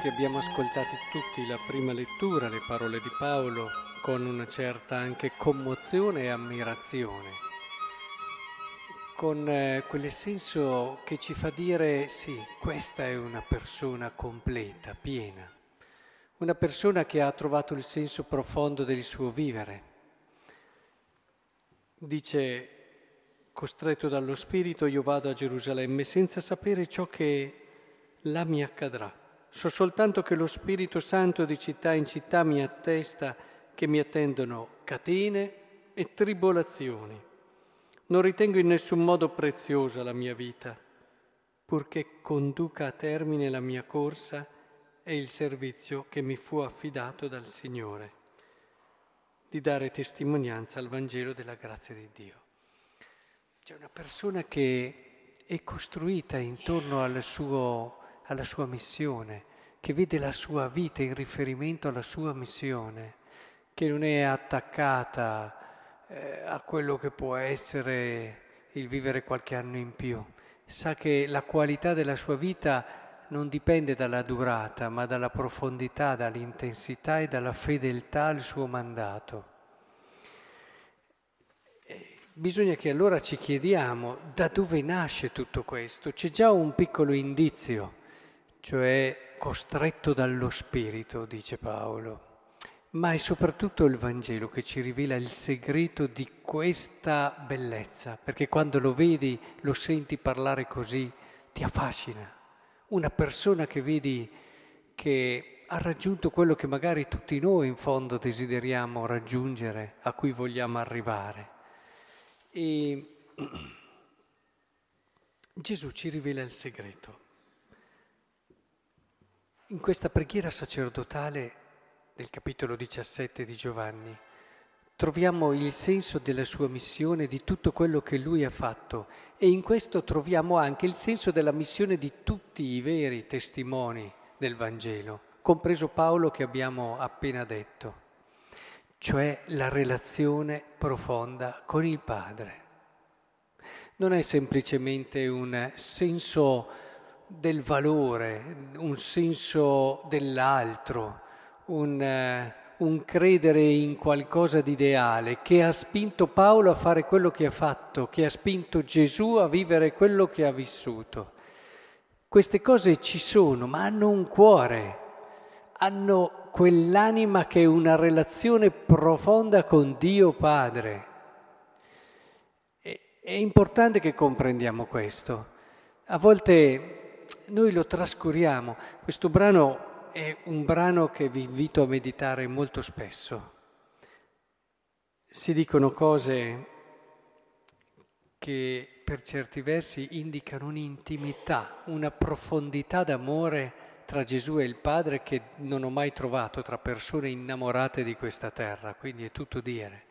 che abbiamo ascoltato tutti la prima lettura, le parole di Paolo, con una certa anche commozione e ammirazione, con eh, quel senso che ci fa dire sì, questa è una persona completa, piena, una persona che ha trovato il senso profondo del suo vivere. Dice, costretto dallo Spirito, io vado a Gerusalemme senza sapere ciò che là mi accadrà. So soltanto che lo Spirito Santo di città in città mi attesta che mi attendono catene e tribolazioni. Non ritengo in nessun modo preziosa la mia vita, purché conduca a termine la mia corsa e il servizio che mi fu affidato dal Signore, di dare testimonianza al Vangelo della grazia di Dio. C'è una persona che è costruita intorno al suo alla sua missione, che vede la sua vita in riferimento alla sua missione, che non è attaccata eh, a quello che può essere il vivere qualche anno in più. Sa che la qualità della sua vita non dipende dalla durata, ma dalla profondità, dall'intensità e dalla fedeltà al suo mandato. Bisogna che allora ci chiediamo da dove nasce tutto questo. C'è già un piccolo indizio cioè costretto dallo Spirito, dice Paolo, ma è soprattutto il Vangelo che ci rivela il segreto di questa bellezza, perché quando lo vedi, lo senti parlare così, ti affascina. Una persona che vedi che ha raggiunto quello che magari tutti noi in fondo desideriamo raggiungere, a cui vogliamo arrivare. E Gesù ci rivela il segreto. In questa preghiera sacerdotale del capitolo 17 di Giovanni troviamo il senso della sua missione, di tutto quello che lui ha fatto e in questo troviamo anche il senso della missione di tutti i veri testimoni del Vangelo, compreso Paolo che abbiamo appena detto, cioè la relazione profonda con il Padre. Non è semplicemente un senso del valore, un senso dell'altro, un, eh, un credere in qualcosa di ideale che ha spinto Paolo a fare quello che ha fatto, che ha spinto Gesù a vivere quello che ha vissuto. Queste cose ci sono, ma hanno un cuore, hanno quell'anima che è una relazione profonda con Dio Padre. È importante che comprendiamo questo. A volte noi lo trascuriamo. Questo brano è un brano che vi invito a meditare molto spesso. Si dicono cose che per certi versi indicano un'intimità, una profondità d'amore tra Gesù e il Padre che non ho mai trovato tra persone innamorate di questa terra, quindi è tutto dire.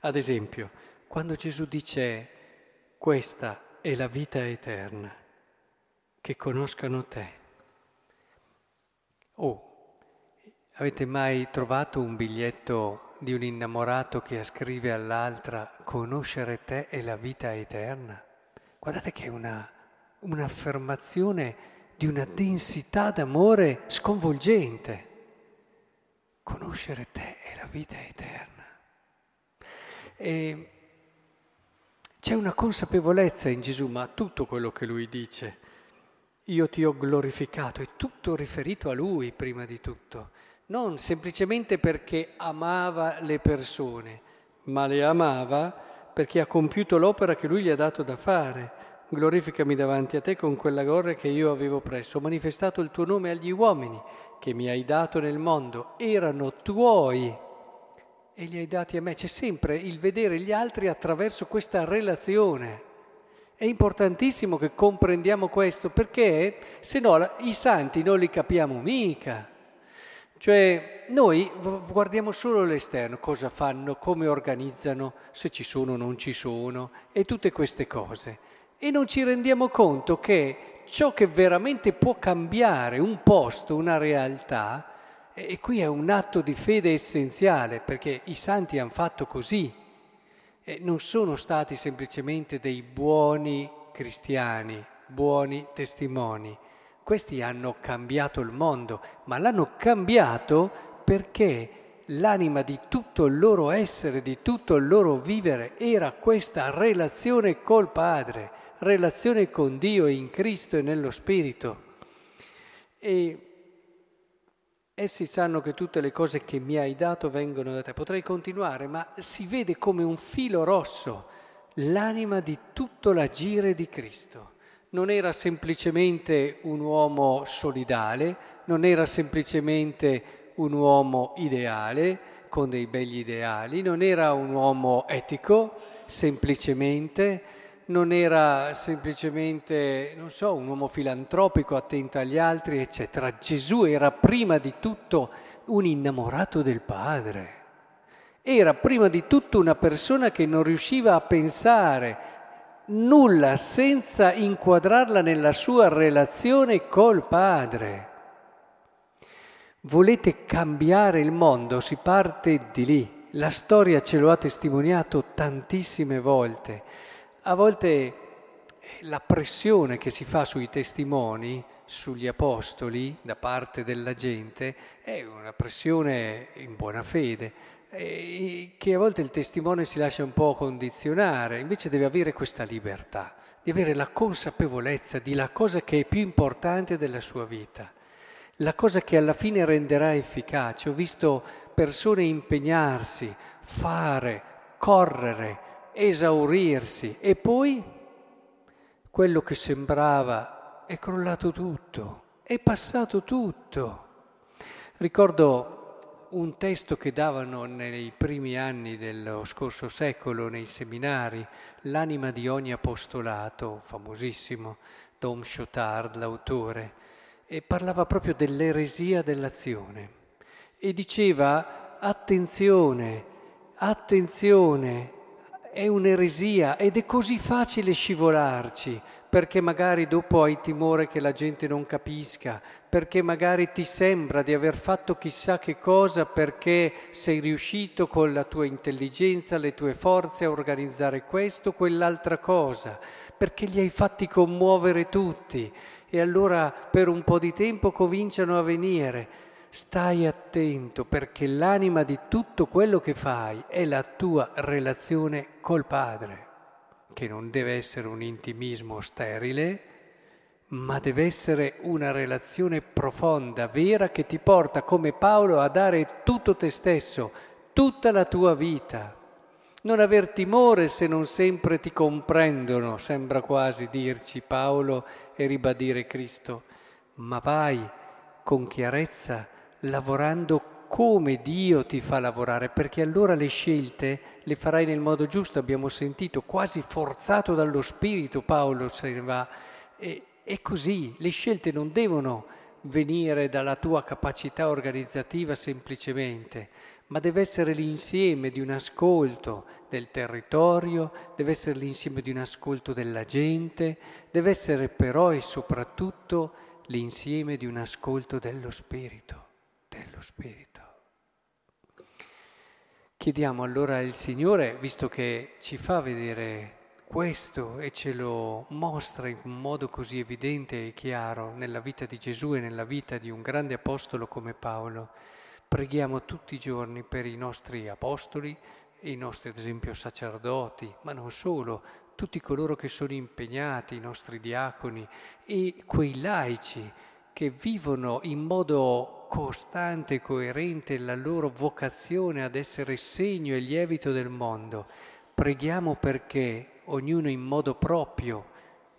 Ad esempio, quando Gesù dice questa è la vita eterna, che conoscano te. Oh, avete mai trovato un biglietto di un innamorato che scrive all'altra conoscere te è la vita eterna? Guardate che è una, un'affermazione di una densità d'amore sconvolgente. Conoscere te è la vita eterna. E c'è una consapevolezza in Gesù, ma tutto quello che lui dice io ti ho glorificato, è tutto riferito a lui prima di tutto, non semplicemente perché amava le persone, ma le amava perché ha compiuto l'opera che lui gli ha dato da fare. Glorificami davanti a te con quella gloria che io avevo presso. Ho manifestato il tuo nome agli uomini che mi hai dato nel mondo, erano tuoi e li hai dati a me. C'è sempre il vedere gli altri attraverso questa relazione. È importantissimo che comprendiamo questo perché se no i santi non li capiamo mica. Cioè noi guardiamo solo l'esterno, cosa fanno, come organizzano, se ci sono o non ci sono e tutte queste cose. E non ci rendiamo conto che ciò che veramente può cambiare un posto, una realtà, e qui è un atto di fede essenziale perché i santi hanno fatto così eh, non sono stati semplicemente dei buoni cristiani, buoni testimoni, Questi hanno cambiato il mondo, ma l'hanno cambiato perché l'anima di tutto il loro essere, di tutto il loro vivere era questa relazione col Padre, relazione con Dio in Cristo e nello Spirito. E essi sanno che tutte le cose che mi hai dato vengono da te. Potrei continuare, ma si vede come un filo rosso l'anima di tutto l'agire di Cristo non era semplicemente un uomo solidale, non era semplicemente un uomo ideale, con dei begli ideali, non era un uomo etico, semplicemente, non era semplicemente, non so, un uomo filantropico, attento agli altri, eccetera. Gesù era prima di tutto un innamorato del Padre. Era prima di tutto una persona che non riusciva a pensare nulla senza inquadrarla nella sua relazione col Padre. Volete cambiare il mondo? Si parte di lì. La storia ce lo ha testimoniato tantissime volte. A volte eh, la pressione che si fa sui testimoni, sugli apostoli, da parte della gente, è una pressione in buona fede che a volte il testimone si lascia un po' condizionare, invece deve avere questa libertà, di avere la consapevolezza di la cosa che è più importante della sua vita, la cosa che alla fine renderà efficace. Ho visto persone impegnarsi, fare, correre, esaurirsi e poi quello che sembrava è crollato tutto, è passato tutto. Ricordo un testo che davano nei primi anni dello scorso secolo nei seminari, L'anima di ogni apostolato, famosissimo, Dom Chotard, l'autore, e parlava proprio dell'eresia dell'azione. E diceva, attenzione, attenzione, è un'eresia ed è così facile scivolarci, perché magari dopo hai timore che la gente non capisca, perché magari ti sembra di aver fatto chissà che cosa perché sei riuscito con la tua intelligenza, le tue forze a organizzare questo, quell'altra cosa, perché li hai fatti commuovere tutti e allora per un po' di tempo cominciano a venire. Stai attento perché l'anima di tutto quello che fai è la tua relazione col Padre che non deve essere un intimismo sterile, ma deve essere una relazione profonda, vera, che ti porta come Paolo a dare tutto te stesso, tutta la tua vita. Non aver timore se non sempre ti comprendono, sembra quasi dirci Paolo e ribadire Cristo, ma vai con chiarezza lavorando come Dio ti fa lavorare, perché allora le scelte le farai nel modo giusto, abbiamo sentito, quasi forzato dallo Spirito Paolo se ne va. E, è così, le scelte non devono venire dalla tua capacità organizzativa semplicemente, ma deve essere l'insieme di un ascolto del territorio, deve essere l'insieme di un ascolto della gente, deve essere però e soprattutto l'insieme di un ascolto dello Spirito, Spirito. Chiediamo allora al Signore, visto che ci fa vedere questo e ce lo mostra in un modo così evidente e chiaro nella vita di Gesù e nella vita di un grande apostolo come Paolo, preghiamo tutti i giorni per i nostri apostoli i nostri, ad esempio, sacerdoti, ma non solo, tutti coloro che sono impegnati, i nostri diaconi e quei laici che vivono in modo costante e coerente la loro vocazione ad essere segno e lievito del mondo. Preghiamo perché ognuno in modo proprio,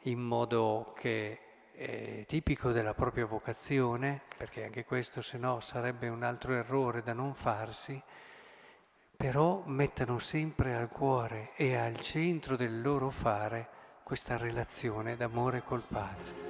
in modo che è tipico della propria vocazione, perché anche questo se no sarebbe un altro errore da non farsi, però mettano sempre al cuore e al centro del loro fare questa relazione d'amore col Padre.